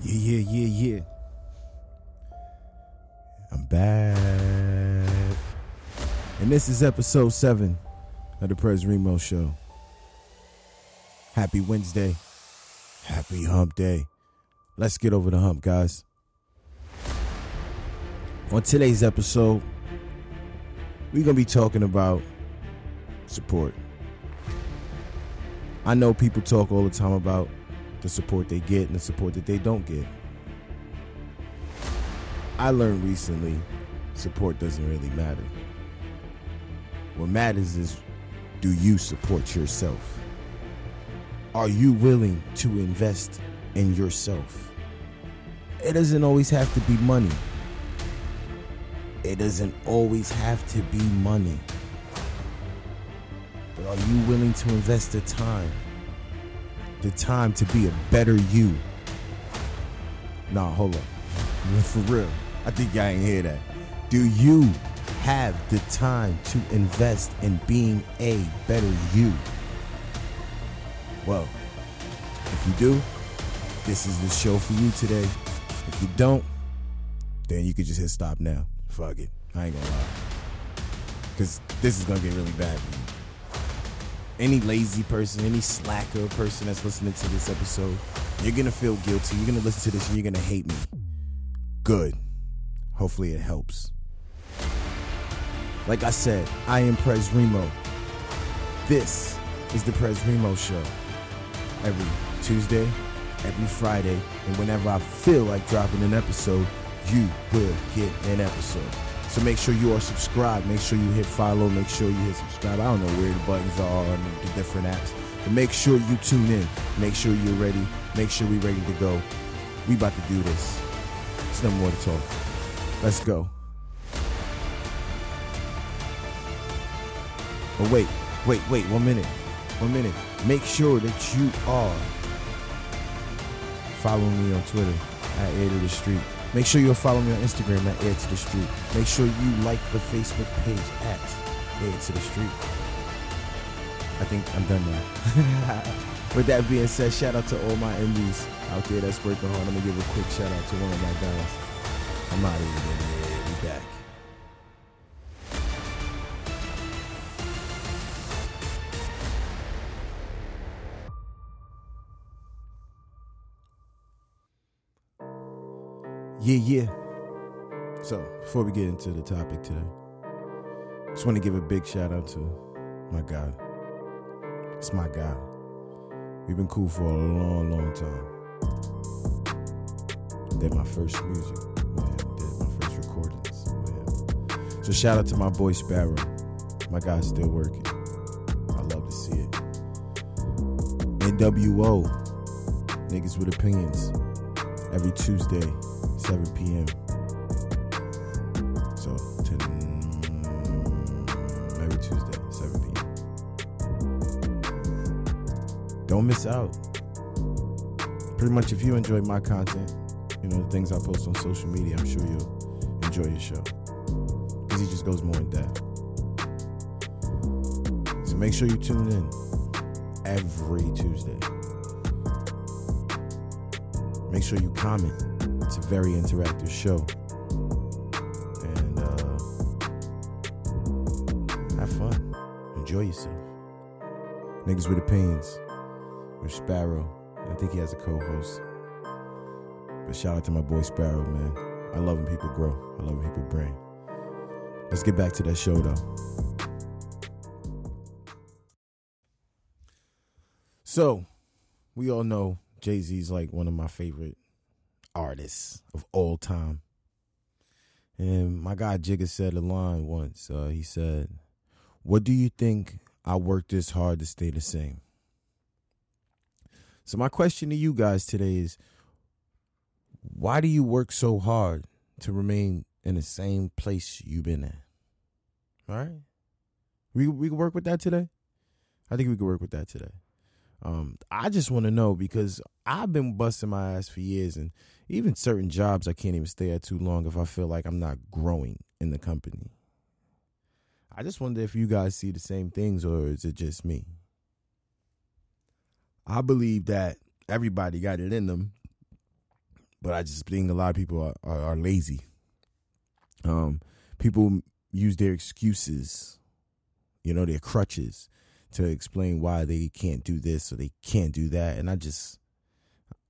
Yeah, yeah, yeah, yeah. I'm back. And this is episode 7 of the Pres Remo Show. Happy Wednesday. Happy hump day. Let's get over the hump, guys. On today's episode, we're going to be talking about support. I know people talk all the time about the support they get and the support that they don't get. I learned recently support doesn't really matter. What matters is do you support yourself? Are you willing to invest in yourself? It doesn't always have to be money. It doesn't always have to be money. But are you willing to invest the time? The time to be a better you? Nah, hold up. For real. I think y'all ain't hear that. Do you have the time to invest in being a better you? Well, if you do, this is the show for you today. If you don't, then you could just hit stop now. Fuck it. I ain't gonna lie. Because this is gonna get really bad for you. Any lazy person, any slacker person that's listening to this episode, you're gonna feel guilty. You're gonna listen to this and you're gonna hate me. Good. Hopefully it helps. Like I said, I am Pres Remo. This is the Pres Remo Show. Every Tuesday, every Friday, and whenever I feel like dropping an episode, you will get an episode. So make sure you are subscribed. Make sure you hit follow. Make sure you hit subscribe. I don't know where the buttons are on the different apps. But make sure you tune in. Make sure you're ready. Make sure we're ready to go. We about to do this. It's no more to talk. Let's go. But wait, wait, wait, one minute. One minute. Make sure that you are following me on Twitter at to the Street. Make sure you'll follow me on Instagram at Aire to the Street. Make sure you like the Facebook page at Aire to the Street. I think I'm done now. With that being said, shout out to all my indies out there that's working hard. Let me give a quick shout out to one of my guys. I'm out of here, baby. Yeah, yeah. So, before we get into the topic today, just want to give a big shout out to my guy. It's my guy. We've been cool for a long, long time. Did my first music did my first recordings. So, shout out to my boy Sparrow. My guy's still working. I love to see it. NWO, niggas with opinions, every Tuesday, 7 p.m. So, 10, every Tuesday, 7 p.m. Don't miss out. Pretty much, if you enjoy my content, you know, the things I post on social media, I'm sure you'll enjoy your show. Because he just goes more in depth. So make sure you tune in every Tuesday. Make sure you comment. Very interactive show. And uh, have fun. Enjoy yourself. Niggas with opinions. With Sparrow. I think he has a co-host. But shout out to my boy Sparrow, man. I love when people grow. I love when people brain. Let's get back to that show though. So, we all know Jay Z is like one of my favorite artists of all time. And my guy Jigga said a line once. Uh, he said, What do you think I worked this hard to stay the same? So, my question to you guys today is why do you work so hard to remain in the same place you've been at? All right? We, we can work with that today? I think we can work with that today. Um, I just want to know because I've been busting my ass for years, and even certain jobs I can't even stay at too long if I feel like I'm not growing in the company. I just wonder if you guys see the same things or is it just me? I believe that everybody got it in them but I just think a lot of people are, are, are lazy. Um, people use their excuses, you know, their crutches to explain why they can't do this or they can't do that. And I just,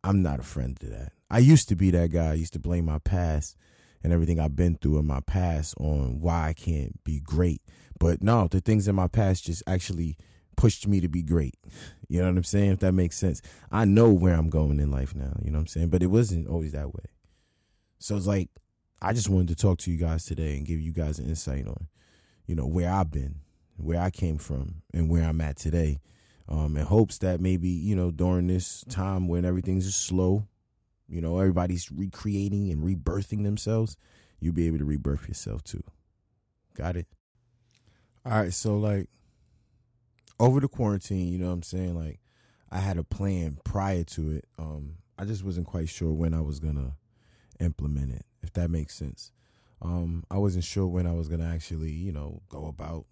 I'm not a friend to that. I used to be that guy. I used to blame my past and everything I've been through in my past on why I can't be great. But no, the things in my past just actually pushed me to be great. You know what I'm saying? If that makes sense. I know where I'm going in life now. You know what I'm saying? But it wasn't always that way. So it's like, I just wanted to talk to you guys today and give you guys an insight on, you know, where I've been, where I came from, and where I'm at today. Um, in hopes that maybe, you know, during this time when everything's just slow, you know, everybody's recreating and rebirthing themselves, you'll be able to rebirth yourself too. Got it? All right, so like over the quarantine, you know what I'm saying? Like I had a plan prior to it. Um, I just wasn't quite sure when I was gonna implement it, if that makes sense. Um, I wasn't sure when I was gonna actually, you know, go about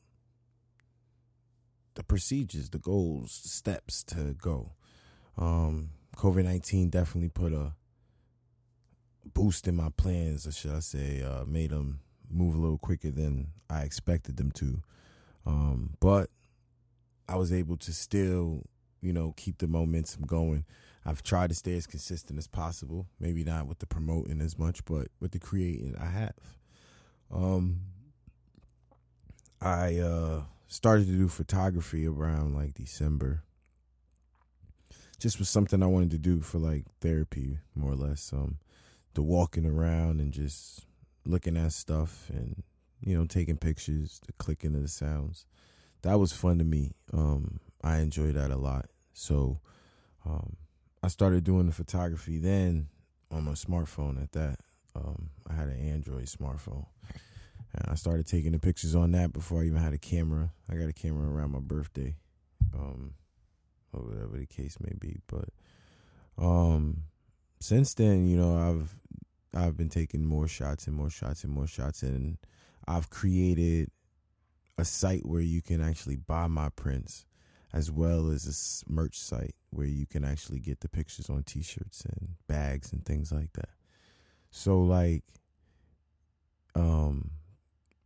the procedures, the goals, the steps to go. Um, COVID nineteen definitely put a boost in my plans, or should I say, uh, made them move a little quicker than I expected them to. Um, but I was able to still, you know, keep the momentum going. I've tried to stay as consistent as possible. Maybe not with the promoting as much, but with the creating, I have. Um, I uh, started to do photography around like December. Just was something I wanted to do for like therapy, more or less. Um, the walking around and just looking at stuff and you know taking pictures, the clicking of the sounds. That was fun to me. Um, I enjoyed that a lot. So um, I started doing the photography then on my smartphone. At that, um, I had an Android smartphone. I started taking the pictures on that before I even had a camera. I got a camera around my birthday, um, or whatever the case may be. But um, since then, you know, I've I've been taking more shots and more shots and more shots, and I've created a site where you can actually buy my prints, as well as a merch site where you can actually get the pictures on T-shirts and bags and things like that. So, like, um,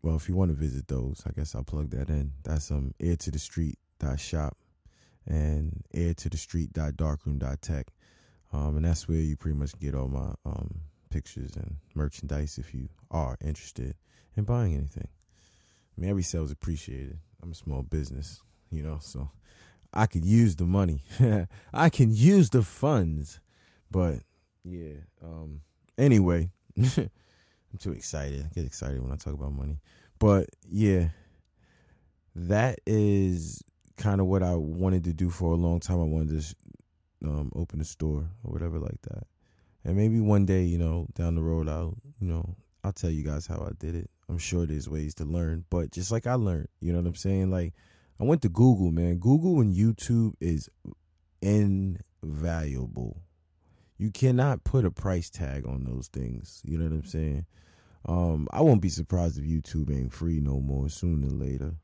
well, if you want to visit those, I guess I'll plug that in. That's um, aire to the street dot shop and aire to the street dot darkroom dot tech. Um, and that's where you pretty much get all my um pictures and merchandise if you are interested in buying anything. I mean, every sale is appreciated. I'm a small business, you know, so I could use the money. I can use the funds. But yeah, um anyway, I'm too excited. I get excited when I talk about money. But yeah, that is kind of what I wanted to do for a long time. I wanted to um, open a store or whatever like that and maybe one day, you know, down the road, I'll, you know, I'll tell you guys how I did it. I'm sure there's ways to learn, but just like I learned, you know what I'm saying? Like, I went to Google, man. Google and YouTube is invaluable. You cannot put a price tag on those things. You know what I'm saying? Um, I won't be surprised if YouTube ain't free no more sooner or later.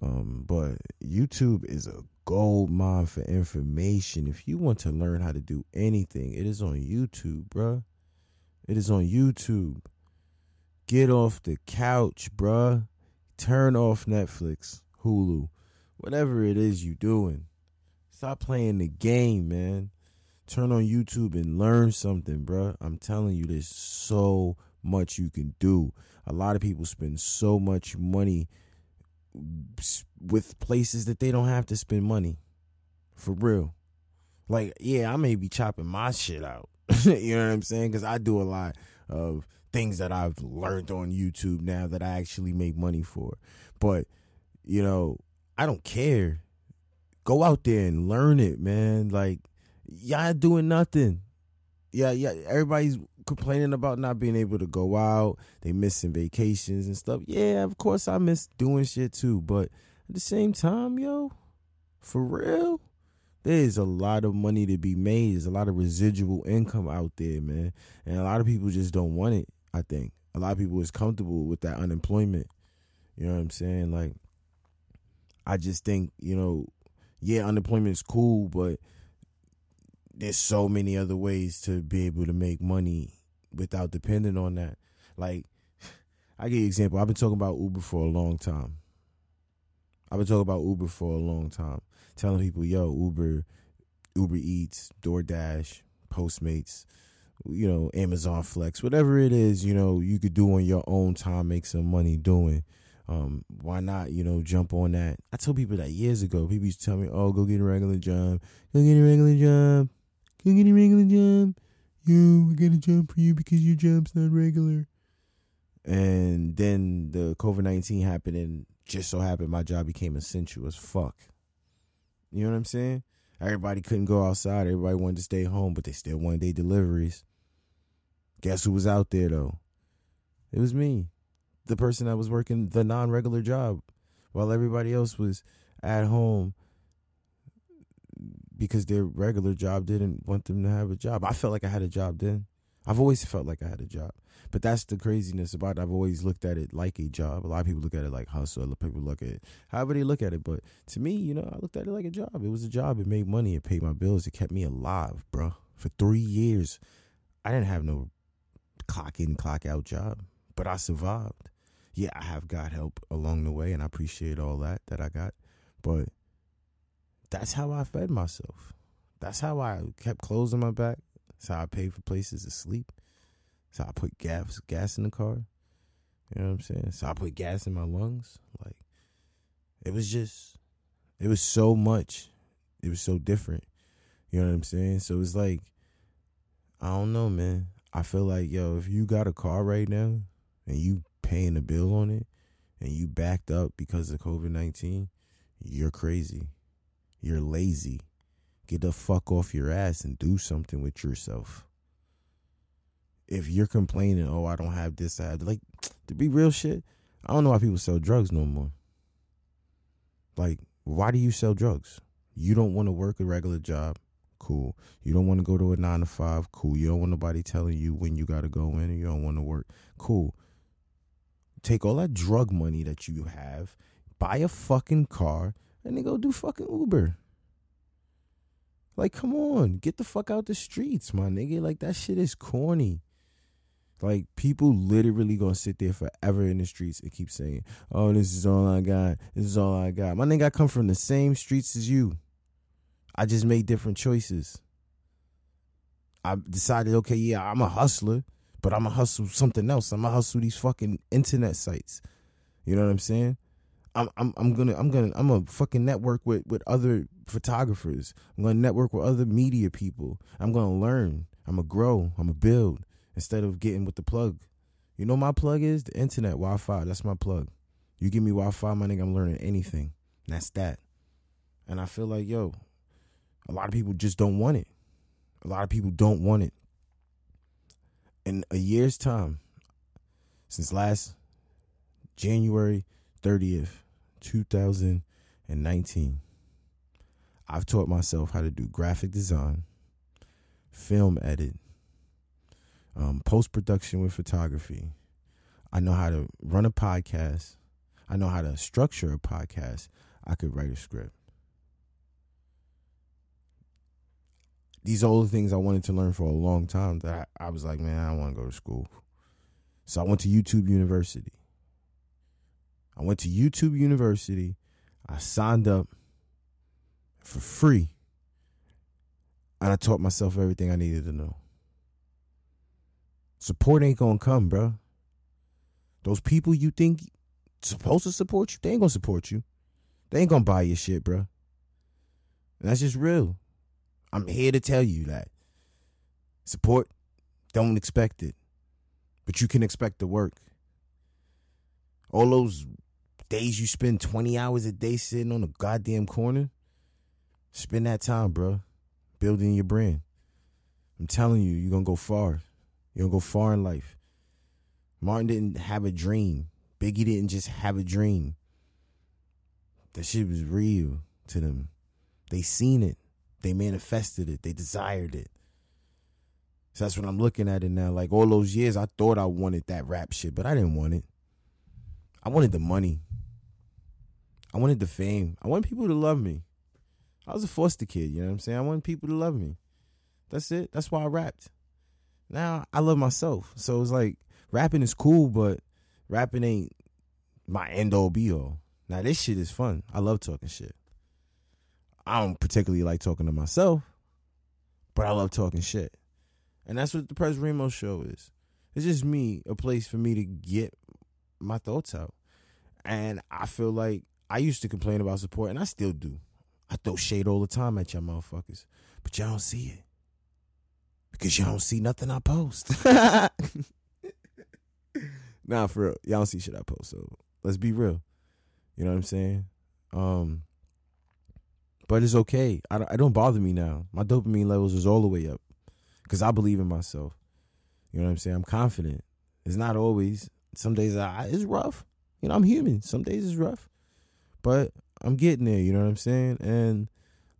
Um, but YouTube is a gold mine for information. If you want to learn how to do anything, it is on YouTube, bruh. It is on YouTube. Get off the couch, bruh. Turn off Netflix, Hulu, whatever it is you doing. Stop playing the game, man. Turn on YouTube and learn something, bruh. I'm telling you, there's so much you can do. A lot of people spend so much money with places that they don't have to spend money. For real. Like, yeah, I may be chopping my shit out. you know what I'm saying? Because I do a lot of things that I've learned on YouTube now that I actually make money for. But, you know, I don't care. Go out there and learn it, man. Like, y'all doing nothing. Yeah, yeah. Everybody's complaining about not being able to go out. They missing vacations and stuff. Yeah, of course I miss doing shit too. But at the same time, yo, for real, there's a lot of money to be made. There's a lot of residual income out there, man. And a lot of people just don't want it, I think. A lot of people is comfortable with that unemployment. You know what I'm saying? Like I just think, you know, yeah, unemployment is cool, but there's so many other ways to be able to make money without depending on that. Like, I give you an example. I've been talking about Uber for a long time. I've been talking about Uber for a long time, telling people, yo, Uber, Uber Eats, DoorDash, Postmates, you know, Amazon Flex, whatever it is, you know, you could do on your own time, make some money doing. Um, why not, you know, jump on that? I told people that years ago. People used to tell me, oh, go get a regular job. Go get a regular job. Go get a regular job. You, got a job for you because your job's not regular. And then the COVID 19 happened, and just so happened my job became essential as fuck. You know what I'm saying? Everybody couldn't go outside. Everybody wanted to stay home, but they still wanted their deliveries. Guess who was out there though? It was me, the person that was working the non regular job while everybody else was at home because their regular job didn't want them to have a job. I felt like I had a job then. I've always felt like I had a job. But that's the craziness about it. I've always looked at it like a job. A lot of people look at it like hustle. Other people look at it however they look at it. But to me, you know, I looked at it like a job. It was a job. It made money. It paid my bills. It kept me alive, bro. For three years, I didn't have no clock in, clock out job, but I survived. Yeah, I have got help along the way, and I appreciate all that that I got. But that's how I fed myself. That's how I kept clothes on my back. That's how I paid for places to sleep. So I put gas gas in the car. You know what I'm saying? So I put gas in my lungs. Like it was just it was so much. It was so different. You know what I'm saying? So it's like I don't know, man. I feel like yo, if you got a car right now and you paying a bill on it and you backed up because of COVID nineteen, you're crazy. You're lazy. Get the fuck off your ass and do something with yourself if you're complaining, oh, I don't have this, I have like to be real shit. I don't know why people sell drugs no more. Like, why do you sell drugs? You don't want to work a regular job, cool. You don't want to go to a nine to five, cool. You don't want nobody telling you when you got to go in, and you don't want to work, cool. Take all that drug money that you have, buy a fucking car, and then go do fucking Uber. Like, come on, get the fuck out the streets, my nigga. Like that shit is corny. Like people literally gonna sit there forever in the streets and keep saying, "Oh, this is all I got. This is all I got." My nigga, I come from the same streets as you. I just made different choices. I decided, okay, yeah, I'm a hustler, but I'm a hustle something else. I'm a hustle these fucking internet sites. You know what I'm saying? I'm I'm I'm gonna I'm gonna I'm a fucking network with with other photographers. I'm gonna network with other media people. I'm gonna learn. I'm gonna grow. I'm gonna build instead of getting with the plug. You know my plug is the internet, Wi-Fi. That's my plug. You give me Wi-Fi, my nigga, I'm learning anything. That's that. And I feel like, yo, a lot of people just don't want it. A lot of people don't want it. In a year's time, since last January 30th, 2019, I've taught myself how to do graphic design, film edit, um, post production with photography. I know how to run a podcast. I know how to structure a podcast. I could write a script. These are all the things I wanted to learn for a long time that I, I was like, man, I want to go to school. So I went to YouTube University. I went to YouTube University. I signed up for free. And I taught myself everything I needed to know. Support ain't gonna come, bro. Those people you think supposed to support you, they ain't gonna support you. They ain't gonna buy your shit, bro. And that's just real. I'm here to tell you that. Support, don't expect it. But you can expect the work. All those days you spend 20 hours a day sitting on a goddamn corner, spend that time, bro, building your brand. I'm telling you, you're going to go far. You're going to go far in life. Martin didn't have a dream. Biggie didn't just have a dream. That shit was real to them. They seen it. They manifested it. They desired it. So that's what I'm looking at it now. Like all those years, I thought I wanted that rap shit, but I didn't want it. I wanted the money. I wanted the fame. I wanted people to love me. I was a foster kid, you know what I'm saying? I wanted people to love me. That's it. That's why I rapped. Now I love myself. So it's like rapping is cool, but rapping ain't my end all be all. Now this shit is fun. I love talking shit. I don't particularly like talking to myself, but I love talking shit. And that's what the Pres Remo show is. It's just me, a place for me to get my thoughts out. And I feel like I used to complain about support, and I still do. I throw shade all the time at y'all motherfuckers, but y'all don't see it because y'all don't see nothing I post. nah, for real, y'all don't see shit I post. So let's be real. You know what I'm saying? Um, but it's okay. I don't, don't bother me now. My dopamine levels is all the way up because I believe in myself. You know what I'm saying? I'm confident. It's not always. Some days I, it's rough. You know, I'm human. Some days it's rough, but I'm getting there. You know what I'm saying? And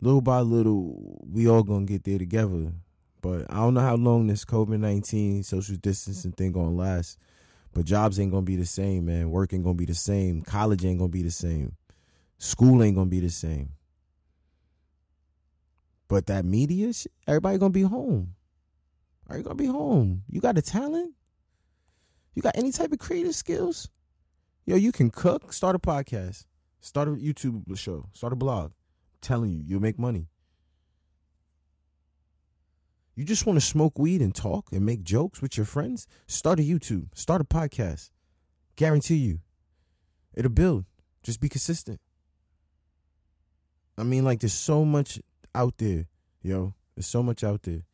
little by little, we all gonna get there together. But I don't know how long this COVID nineteen social distancing thing gonna last. But jobs ain't gonna be the same, man. Work ain't gonna be the same. College ain't gonna be the same. School ain't gonna be the same. But that media, shit, everybody gonna be home. Are you gonna be home? You got a talent? You got any type of creative skills? Yo, you can cook. Start a podcast. Start a YouTube show. Start a blog. I'm telling you, you'll make money. You just want to smoke weed and talk and make jokes with your friends? Start a YouTube. Start a podcast. Guarantee you, it'll build. Just be consistent. I mean, like, there's so much out there, yo. There's so much out there.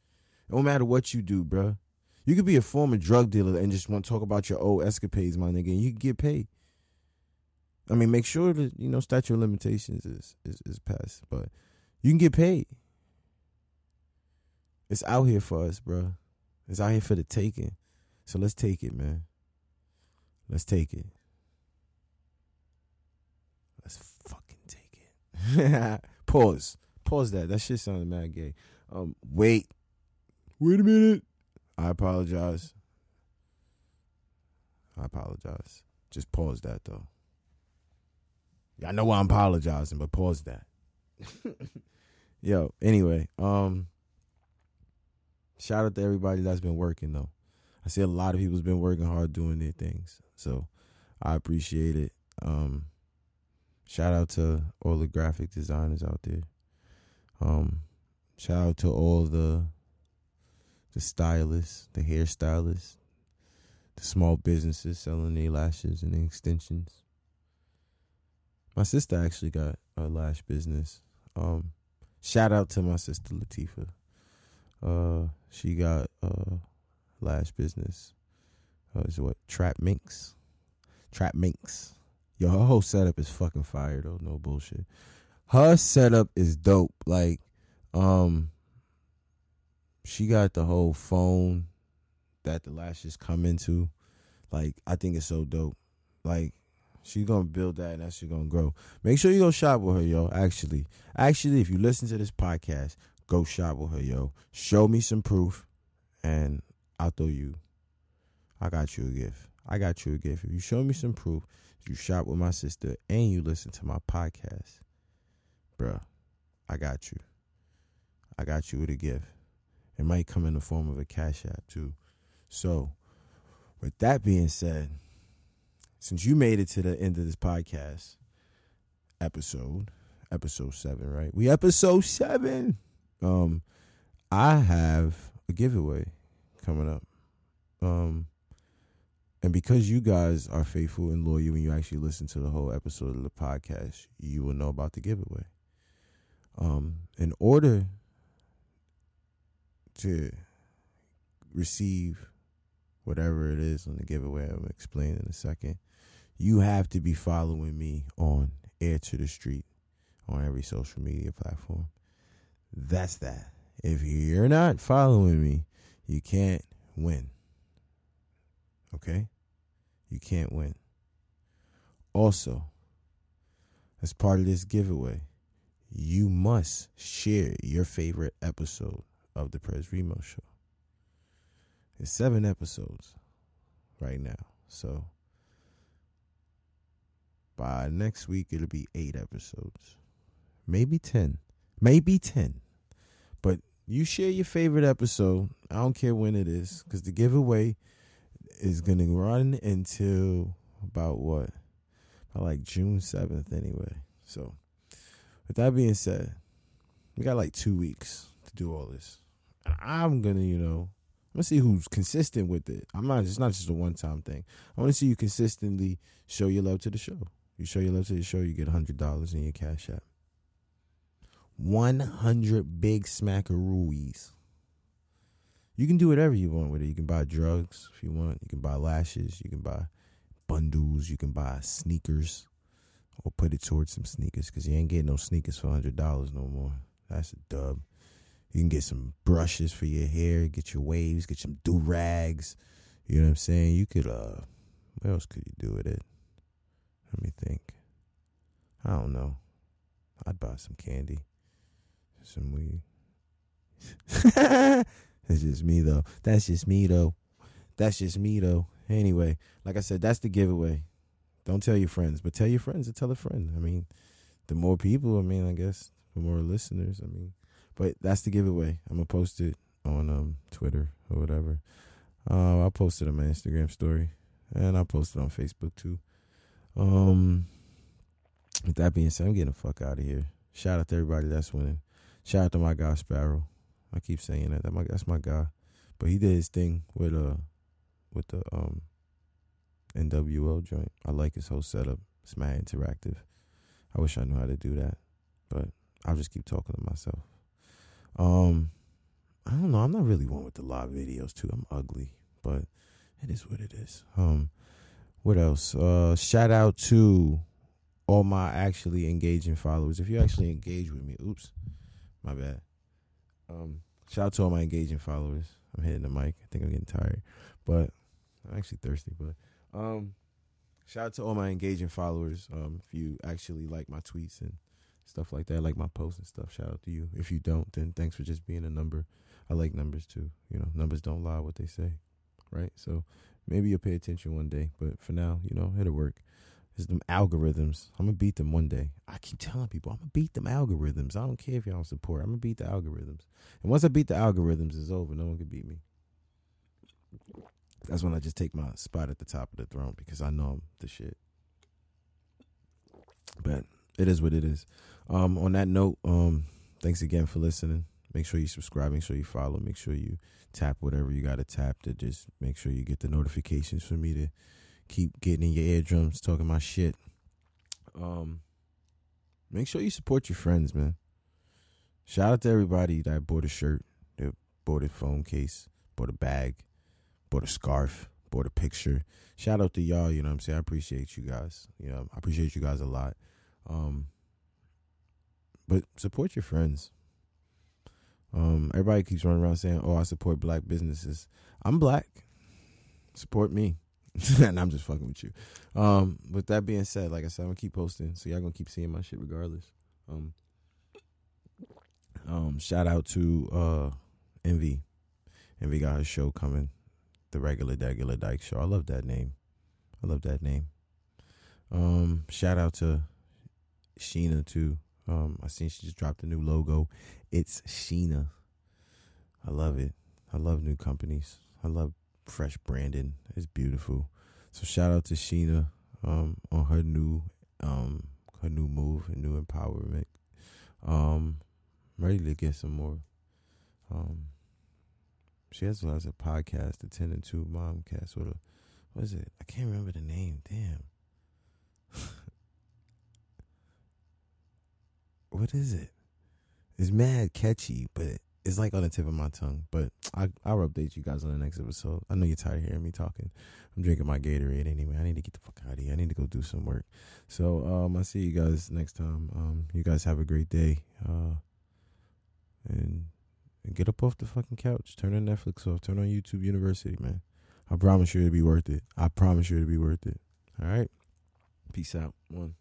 No matter what you do, bro. You could be a former drug dealer and just want to talk about your old escapades, my nigga, and you can get paid. I mean, make sure that you know statute of limitations is is, is passed, but you can get paid. It's out here for us, bro. It's out here for the taking. So let's take it, man. Let's take it. Let's fucking take it. Pause. Pause that. That shit sounded mad gay. Um, wait. Wait a minute. I apologize. I apologize. Just pause that though. I know I'm apologizing, but pause that. Yo, anyway, um, shout out to everybody that's been working though. I see a lot of people's been working hard doing their things, so I appreciate it. Um, shout out to all the graphic designers out there. Um, shout out to all the the stylists, the hairstylists, the small businesses selling their lashes and extensions. My sister actually got a lash business. Um, shout out to my sister Latifa. Uh, she got a lash business. Uh, is what Trap Minx, Trap Minx. Yo, her whole setup is fucking fire though. No bullshit. Her setup is dope. Like, um, she got the whole phone that the lashes come into. Like, I think it's so dope. Like, She's gonna build that and that's gonna grow. Make sure you go shop with her, yo. Actually, actually, if you listen to this podcast, go shop with her, yo. Show me some proof, and I'll throw you. I got you a gift. I got you a gift. If you show me some proof, you shop with my sister and you listen to my podcast, bruh, I got you. I got you with a gift. It might come in the form of a cash app too. So, with that being said since you made it to the end of this podcast episode, episode seven, right? We episode seven. Um, I have a giveaway coming up. Um, and because you guys are faithful and loyal when you actually listen to the whole episode of the podcast, you will know about the giveaway. Um, in order to receive whatever it is on the giveaway, I'm explain in a second you have to be following me on Aire to the Street on every social media platform. That's that. If you're not following me, you can't win. Okay? You can't win. Also, as part of this giveaway, you must share your favorite episode of the Pres Remo Show. It's seven episodes right now. So by next week, it'll be eight episodes, maybe 10, maybe 10. But you share your favorite episode. I don't care when it is, because the giveaway is gonna run until about what? About like June seventh, anyway. So, with that being said, we got like two weeks to do all this. I'm gonna, you know, I'm gonna see who's consistent with it. I'm not. It's not just a one time thing. I want to see you consistently show your love to the show. You show your love to the show, you get hundred dollars in your cash app. One hundred big smackaroos. You can do whatever you want with it. You can buy drugs if you want. You can buy lashes. You can buy bundles. You can buy sneakers, or put it towards some sneakers because you ain't getting no sneakers for hundred dollars no more. That's a dub. You can get some brushes for your hair, get your waves, get some do rags. You know what I'm saying? You could uh what else could you do with it? Let me think. I don't know. I'd buy some candy. Some weed. That's just me though. That's just me though. That's just me though. Anyway, like I said, that's the giveaway. Don't tell your friends, but tell your friends to tell a friend. I mean, the more people, I mean, I guess the more listeners. I mean, but that's the giveaway. I'm gonna post it on um Twitter or whatever. Uh, I'll post it on my Instagram story, and I'll post it on Facebook too. Um, with that being said, I'm getting the fuck out of here. Shout out to everybody that's winning. Shout out to my guy Sparrow. I keep saying that. that my, that's my guy, but he did his thing with uh with the um NWO joint. I like his whole setup. It's mad interactive. I wish I knew how to do that, but I'll just keep talking to myself. Um, I don't know. I'm not really one with the live videos too. I'm ugly, but it is what it is. Um, what else? Uh, shout out to all my actually engaging followers. If you actually engage with me, oops, my bad. Um, shout out to all my engaging followers. I'm hitting the mic. I think I'm getting tired, but I'm actually thirsty. But um, shout out to all my engaging followers. Um, if you actually like my tweets and stuff like that, like my posts and stuff. Shout out to you. If you don't, then thanks for just being a number. I like numbers too. You know, numbers don't lie what they say, right? So maybe you'll pay attention one day, but for now, you know, it'll work. It's them algorithms. I'm gonna beat them one day. I keep telling people I'm gonna beat them algorithms. I don't care if y'all don't support. I'm gonna beat the algorithms. And once I beat the algorithms, it's over. No one can beat me. That's when I just take my spot at the top of the throne because I know I'm the shit. But it is what it is. Um, on that note, um, thanks again for listening. Make sure you subscribe. Make sure you follow. Make sure you tap whatever you got to tap to just make sure you get the notifications for me to keep getting in your eardrums talking my shit. Um, make sure you support your friends, man. Shout out to everybody that bought a shirt, that bought a phone case, bought a bag, bought a scarf, bought a picture. Shout out to y'all, you know what I'm saying? I appreciate you guys. You know, I appreciate you guys a lot. Um, but support your friends. Um, everybody keeps running around saying, "Oh, I support black businesses." I'm black. Support me, and I'm just fucking with you. Um, with that being said, like I said, I'm gonna keep posting, so y'all gonna keep seeing my shit regardless. Um, um, shout out to uh, Envy. Envy got her show coming, the regular Degular Dyke show. I love that name. I love that name. Um, shout out to Sheena too. Um, I seen she just dropped a new logo. It's Sheena. I love it. I love new companies. I love fresh branding. It's beautiful. So shout out to Sheena um, on her new um, her new move and new empowerment. Um, I'm ready to get some more. Um, she has a podcast, the Ten and Two Momcast. What, what is it? I can't remember the name. Damn. What is it? It's mad catchy, but it's like on the tip of my tongue. But I, I'll update you guys on the next episode. I know you're tired of hearing me talking. I'm drinking my Gatorade anyway. I need to get the fuck out of here. I need to go do some work. So um, I'll see you guys next time. Um, you guys have a great day. Uh, and, and get up off the fucking couch. Turn on Netflix off. Turn on YouTube University, man. I promise you it'll be worth it. I promise you it'll be worth it. All right. Peace out. One.